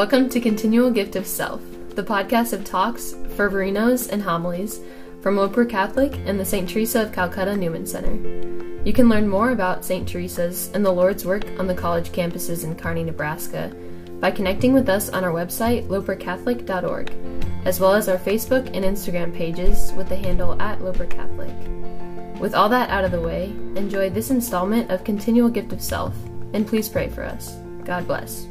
Welcome to Continual Gift of Self, the podcast of talks, fervorinos, and homilies from Loper Catholic and the St. Teresa of Calcutta Newman Center. You can learn more about St. Teresa's and the Lord's work on the college campuses in Kearney, Nebraska by connecting with us on our website, lopercatholic.org, as well as our Facebook and Instagram pages with the handle at Loper Catholic. With all that out of the way, enjoy this installment of Continual Gift of Self, and please pray for us. God bless.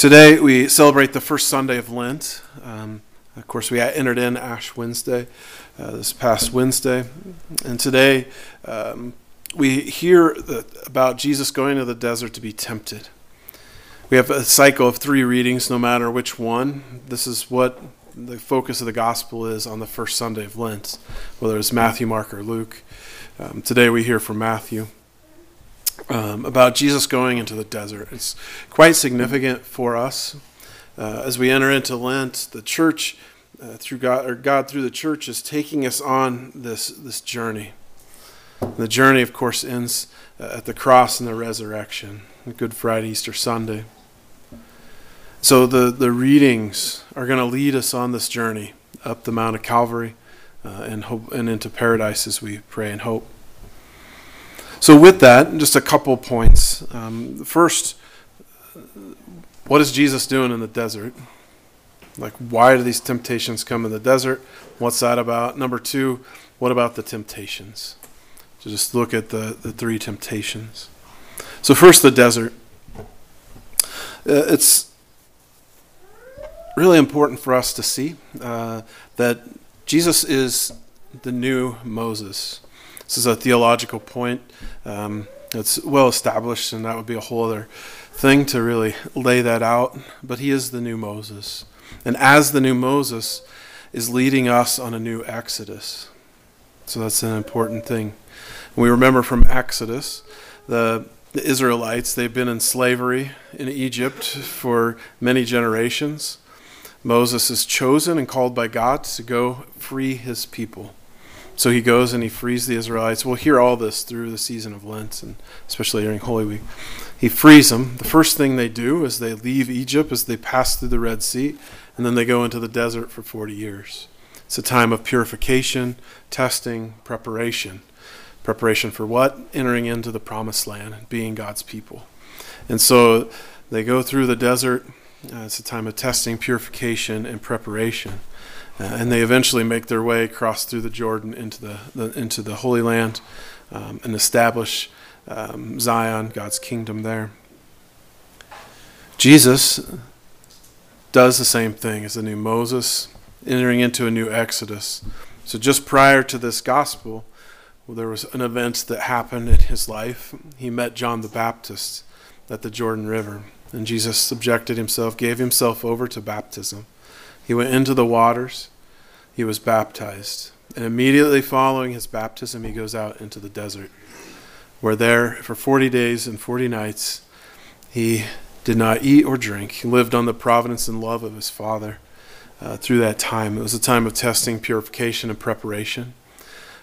Today we celebrate the first Sunday of Lent. Um, of course, we entered in Ash Wednesday uh, this past Wednesday, and today um, we hear about Jesus going to the desert to be tempted. We have a cycle of three readings, no matter which one. This is what the focus of the gospel is on the first Sunday of Lent, whether it's Matthew, Mark, or Luke. Um, today we hear from Matthew um, about Jesus going into the desert. It's quite significant for us uh, as we enter into Lent. The church, uh, through God, or God through the church, is taking us on this this journey. The journey, of course, ends uh, at the cross and the resurrection, Good Friday, Easter Sunday. So the, the readings are going to lead us on this journey up the Mount of Calvary uh, and hope and into paradise as we pray and hope. So with that, just a couple points. Um, first, what is Jesus doing in the desert? Like, why do these temptations come in the desert? What's that about? Number two, what about the temptations? So just look at the, the three temptations. So first, the desert. Uh, it's really important for us to see uh, that Jesus is the new Moses. This is a theological point. Um, it's well established, and that would be a whole other thing to really lay that out. But he is the new Moses. And as the new Moses is leading us on a new Exodus. So that's an important thing. We remember from Exodus, the, the Israelites, they've been in slavery in Egypt for many generations. Moses is chosen and called by God to go free his people. So he goes and he frees the Israelites. We'll hear all this through the season of Lent, and especially during Holy Week. He frees them. The first thing they do is they leave Egypt as they pass through the Red Sea, and then they go into the desert for 40 years. It's a time of purification, testing, preparation. Preparation for what? Entering into the promised land and being God's people. And so they go through the desert. Uh, it's a time of testing, purification, and preparation. And they eventually make their way across through the Jordan into the, the into the Holy Land um, and establish um, Zion, God's kingdom there. Jesus does the same thing as the new Moses, entering into a new Exodus. So just prior to this gospel, well, there was an event that happened in his life. He met John the Baptist at the Jordan River, and Jesus subjected himself, gave himself over to baptism. He went into the waters, he was baptized, and immediately following his baptism, he goes out into the desert, where there, for 40 days and 40 nights, he did not eat or drink. He lived on the providence and love of his Father uh, through that time. It was a time of testing, purification, and preparation.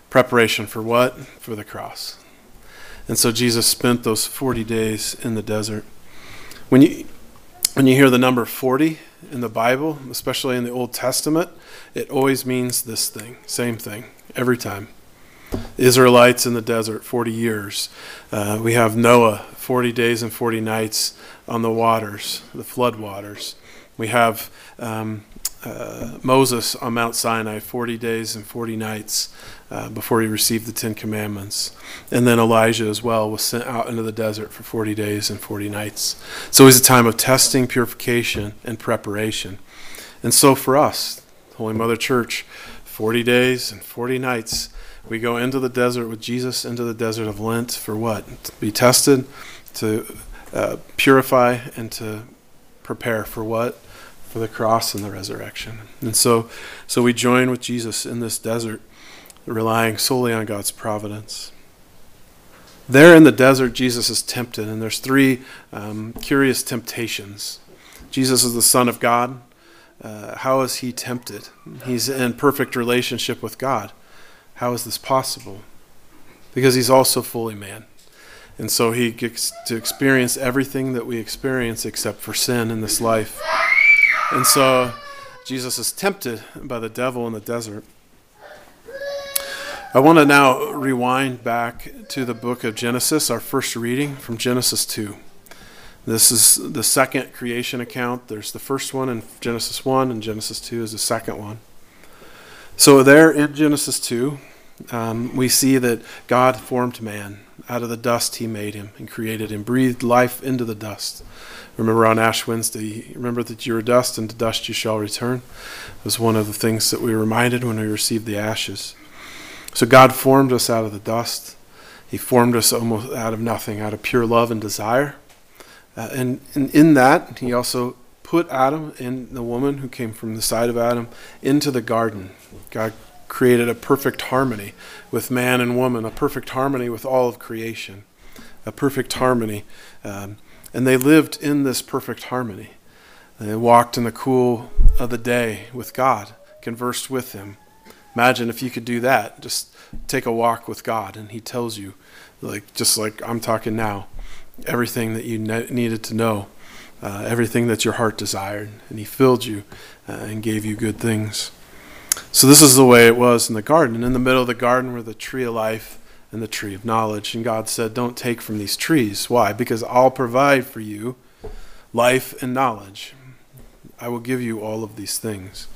Preparation for what? For the cross. And so Jesus spent those 40 days in the desert. When you when you hear the number 40 in the Bible, especially in the Old Testament, it always means this thing, same thing, every time. Israelites in the desert, 40 years. Uh, we have Noah, 40 days and 40 nights on the waters, the flood waters. We have um, uh, Moses on Mount Sinai, 40 days and 40 nights uh, before he received the Ten Commandments. And then Elijah as well was sent out into the desert for 40 days and 40 nights. So it was a time of testing, purification, and preparation. And so for us, Holy Mother Church, 40 days and 40 nights, we go into the desert with Jesus, into the desert of Lent for what? To be tested, to uh, purify, and to prepare for what? For the cross and the resurrection. And so, so we join with Jesus in this desert, relying solely on God's providence. There in the desert, Jesus is tempted, and there's three um, curious temptations. Jesus is the Son of God. Uh, how is he tempted? He's in perfect relationship with God. How is this possible? Because he's also fully man. And so he gets to experience everything that we experience except for sin in this life. And so Jesus is tempted by the devil in the desert. I want to now rewind back to the book of Genesis, our first reading from Genesis 2. This is the second creation account. There's the first one in Genesis 1, and Genesis 2 is the second one. So, there in Genesis 2, um, we see that God formed man. Out of the dust, he made him and created and breathed life into the dust. Remember on Ash Wednesday, remember that you are dust, and to dust you shall return. It was one of the things that we reminded when we received the ashes. So God formed us out of the dust. He formed us almost out of nothing, out of pure love and desire. Uh, and, and in that, he also put Adam and the woman who came from the side of Adam into the garden. God created a perfect harmony with man and woman, a perfect harmony with all of creation, a perfect harmony. Um, and they lived in this perfect harmony. They walked in the cool of the day with God, conversed with Him. Imagine if you could do that. Just take a walk with God, and He tells you, like just like I'm talking now everything that you ne- needed to know, uh, everything that your heart desired, and He filled you uh, and gave you good things. So, this is the way it was in the garden. In the middle of the garden were the tree of life and the tree of knowledge. And God said, Don't take from these trees. Why? Because I'll provide for you life and knowledge. I will give you all of these things.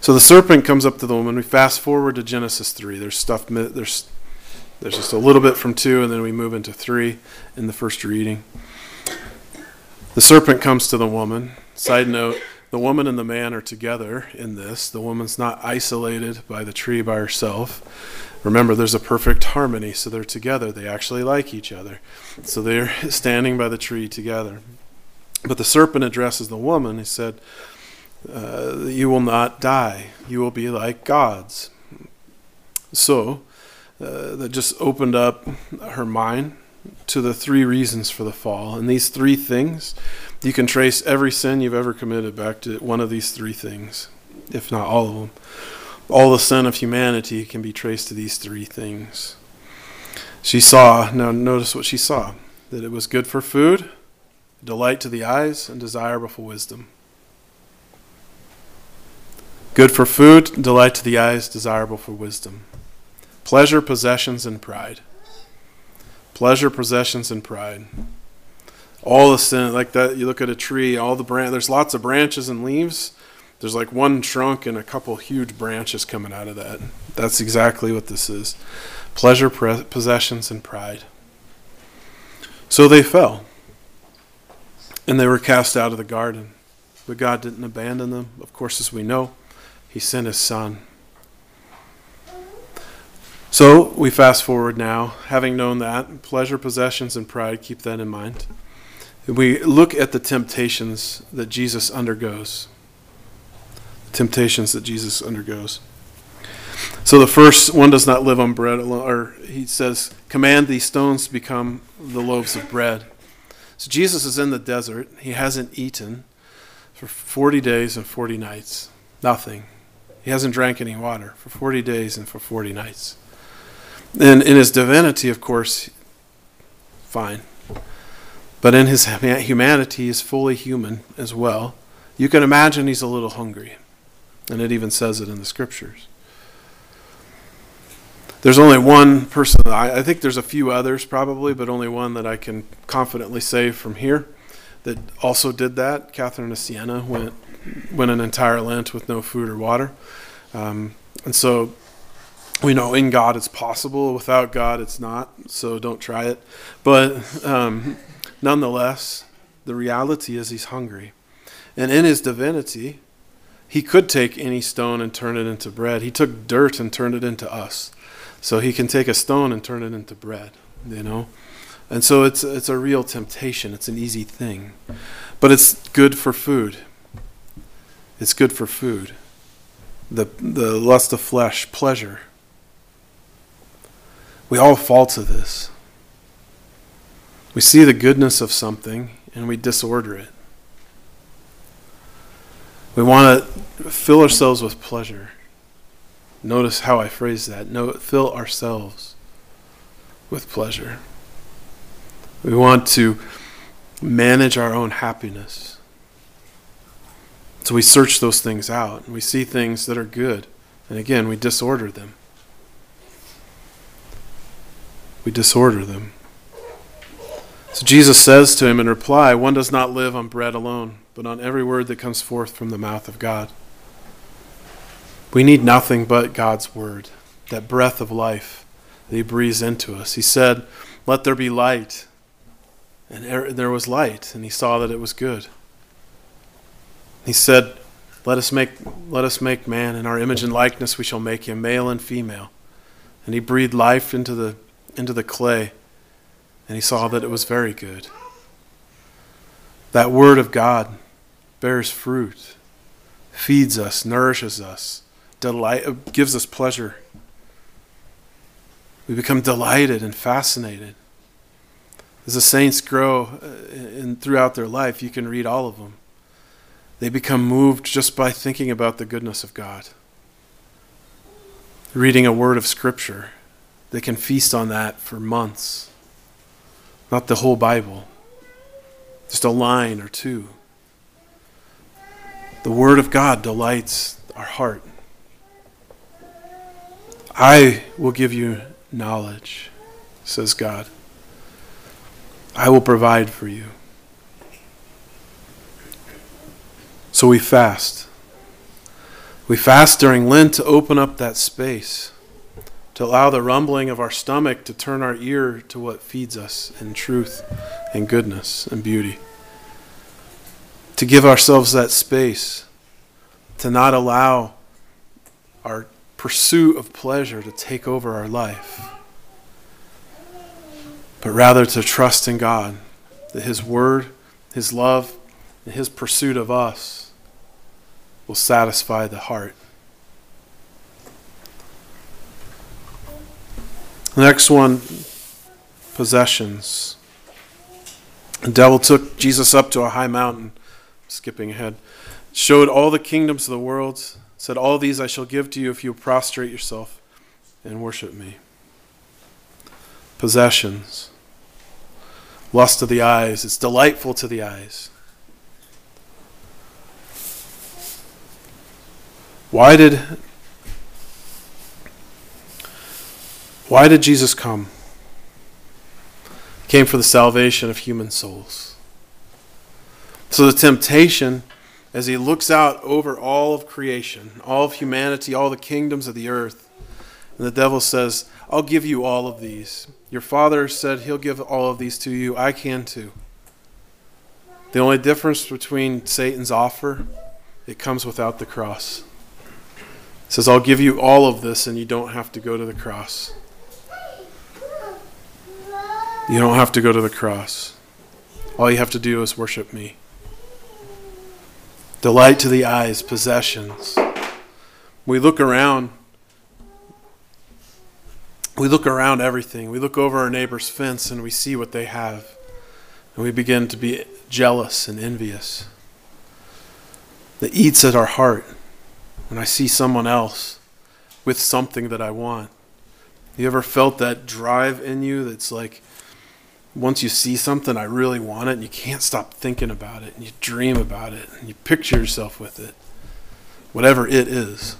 So the serpent comes up to the woman. We fast forward to Genesis 3. There's stuff, there's there's just a little bit from 2, and then we move into 3 in the first reading. The serpent comes to the woman. Side note the woman and the man are together in this. The woman's not isolated by the tree by herself. Remember, there's a perfect harmony, so they're together. They actually like each other. So they're standing by the tree together. But the serpent addresses the woman. He said, uh, You will not die, you will be like gods. So, uh, that just opened up her mind to the three reasons for the fall. And these three things, you can trace every sin you've ever committed back to one of these three things, if not all of them. All the sin of humanity can be traced to these three things. She saw, now notice what she saw, that it was good for food, delight to the eyes, and desirable for wisdom. Good for food, delight to the eyes, desirable for wisdom. Pleasure, possessions, and pride. Pleasure, possessions, and pride. All the sin, like that, you look at a tree, all the branch, there's lots of branches and leaves. There's like one trunk and a couple huge branches coming out of that. That's exactly what this is pleasure, pre- possessions, and pride. So they fell. And they were cast out of the garden. But God didn't abandon them. Of course, as we know, He sent His Son. So we fast forward now, having known that, pleasure, possessions, and pride, keep that in mind. We look at the temptations that Jesus undergoes. Temptations that Jesus undergoes. So the first one does not live on bread alone, or he says, command these stones to become the loaves of bread. So Jesus is in the desert. He hasn't eaten for 40 days and 40 nights. Nothing. He hasn't drank any water for 40 days and for 40 nights. And in his divinity, of course, fine. But in his humanity, he's fully human as well. You can imagine he's a little hungry. And it even says it in the scriptures. There's only one person, I, I think there's a few others probably, but only one that I can confidently say from here that also did that. Catherine of Siena went, went an entire Lent with no food or water. Um, and so we know in God it's possible. Without God, it's not. So don't try it. But um, nonetheless, the reality is he's hungry. And in his divinity, he could take any stone and turn it into bread. He took dirt and turned it into us. So he can take a stone and turn it into bread, you know? And so it's it's a real temptation. It's an easy thing. But it's good for food. It's good for food. The the lust of flesh, pleasure we all fall to this. We see the goodness of something and we disorder it. We want to fill ourselves with pleasure. Notice how I phrase that. No, fill ourselves with pleasure. We want to manage our own happiness. So we search those things out and we see things that are good. And again, we disorder them. We disorder them. So Jesus says to him in reply, One does not live on bread alone, but on every word that comes forth from the mouth of God. We need nothing but God's word, that breath of life that He breathes into us. He said, Let there be light. And er, there was light, and He saw that it was good. He said, let us make let us make man in our image and likeness we shall make him male and female and he breathed life into the into the clay and he saw that it was very good. That word of god bears fruit feeds us nourishes us delight gives us pleasure. We become delighted and fascinated. As the saints grow uh, throughout their life you can read all of them. They become moved just by thinking about the goodness of God. Reading a word of Scripture, they can feast on that for months. Not the whole Bible, just a line or two. The Word of God delights our heart. I will give you knowledge, says God. I will provide for you. So we fast. We fast during Lent to open up that space, to allow the rumbling of our stomach to turn our ear to what feeds us in truth and goodness and beauty. To give ourselves that space, to not allow our pursuit of pleasure to take over our life, but rather to trust in God, that His Word, His love, and His pursuit of us will satisfy the heart. The next one possessions. The devil took Jesus up to a high mountain, skipping ahead, showed all the kingdoms of the world, said, All these I shall give to you if you prostrate yourself and worship me. Possessions. Lust of the eyes. It's delightful to the eyes. Why did Why did Jesus come? He came for the salvation of human souls. So the temptation as he looks out over all of creation, all of humanity, all the kingdoms of the earth, and the devil says, I'll give you all of these. Your father said he'll give all of these to you. I can too. The only difference between Satan's offer, it comes without the cross says, I'll give you all of this and you don't have to go to the cross. You don't have to go to the cross. All you have to do is worship me. Delight to the eyes, possessions. We look around. We look around everything. We look over our neighbor's fence and we see what they have. And we begin to be jealous and envious. That eats at our heart when I see someone else with something that I want. You ever felt that drive in you that's like, once you see something, I really want it, and you can't stop thinking about it, and you dream about it, and you picture yourself with it. Whatever it is.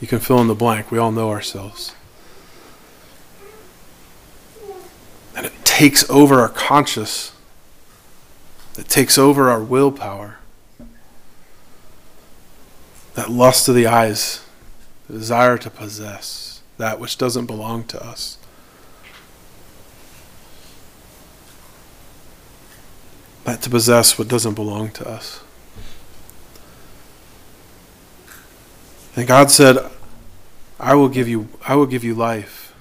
You can fill in the blank. We all know ourselves. And it takes over our conscious, it takes over our willpower that lust of the eyes, the desire to possess that which doesn't belong to us. That to possess what doesn't belong to us. And God said, I will give you I will give you life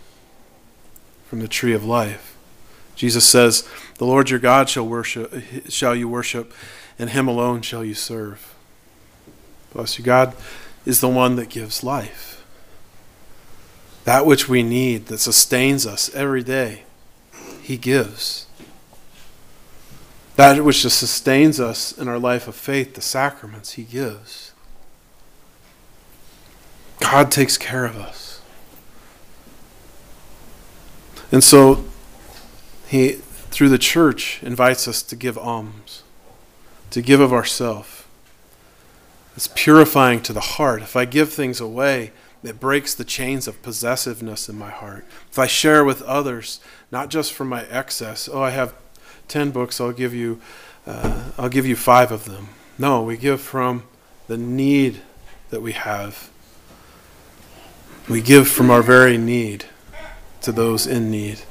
from the tree of life. Jesus says, The Lord your God shall worship shall you worship, and him alone shall you serve. Bless you. God is the one that gives life. That which we need, that sustains us every day, He gives. That which sustains us in our life of faith, the sacraments, He gives. God takes care of us. And so He, through the church, invites us to give alms, to give of ourself. It's purifying to the heart. If I give things away, it breaks the chains of possessiveness in my heart. If I share with others, not just from my excess, oh, I have 10 books, I'll give you, uh, I'll give you five of them. No, we give from the need that we have. We give from our very need to those in need.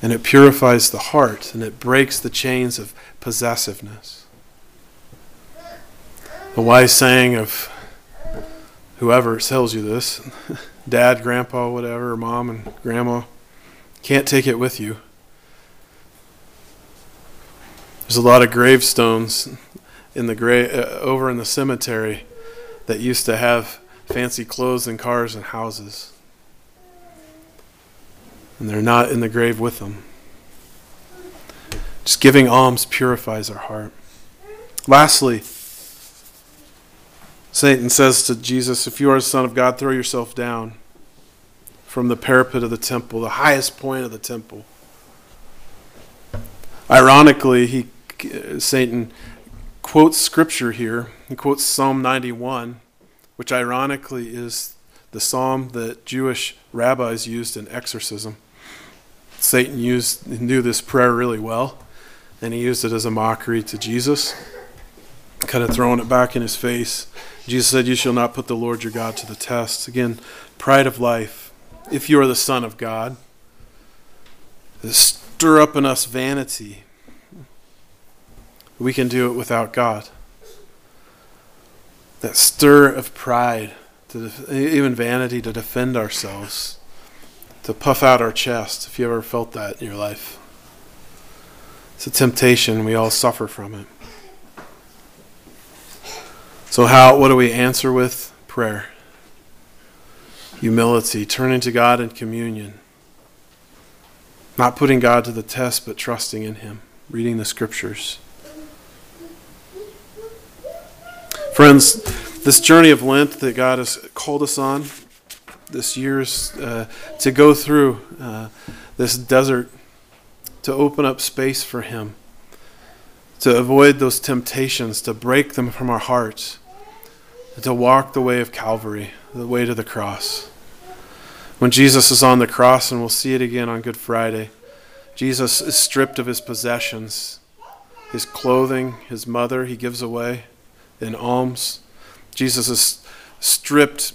And it purifies the heart and it breaks the chains of possessiveness. The wise saying of whoever tells you this dad, grandpa, whatever, mom, and grandma can't take it with you. There's a lot of gravestones in the gra- uh, over in the cemetery that used to have fancy clothes and cars and houses. And they're not in the grave with them. Just giving alms purifies our heart. Lastly, Satan says to Jesus, If you are the Son of God, throw yourself down from the parapet of the temple, the highest point of the temple. Ironically, he Uh, Satan quotes scripture here. He quotes Psalm 91, which ironically is the psalm that Jewish rabbis used in exorcism. Satan used knew this prayer really well, and he used it as a mockery to Jesus, kind of throwing it back in his face. Jesus said, You shall not put the Lord your God to the test. Again, pride of life. If you are the Son of God, stir up in us vanity we can do it without God. That stir of pride, to even vanity, to defend ourselves, to puff out our chest, if you ever felt that in your life. It's a temptation. We all suffer from it. So, how? What do we answer with? Prayer, humility, turning to God in communion, not putting God to the test, but trusting in Him, reading the Scriptures. Friends, this journey of Lent that God has called us on this year's uh, to go through uh, this desert, to open up space for Him, to avoid those temptations, to break them from our hearts, to walk the way of Calvary, the way to the cross. When Jesus is on the cross, and we'll see it again on Good Friday, Jesus is stripped of his possessions, his clothing, his mother, he gives away in alms. Jesus is stripped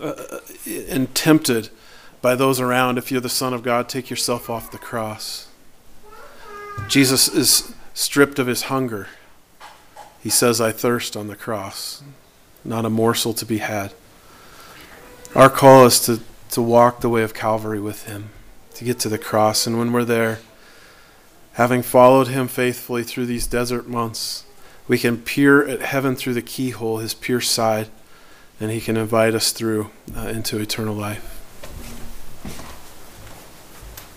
uh, and tempted by those around. If you're the Son of God, take yourself off the cross. Jesus is stripped of his hunger. He says, I thirst on the cross, not a morsel to be had. Our call is to, to walk the way of Calvary with him, to get to the cross. And when we're there, having followed him faithfully through these desert months, we can peer at heaven through the keyhole, his pure side, and he can invite us through uh, into eternal life.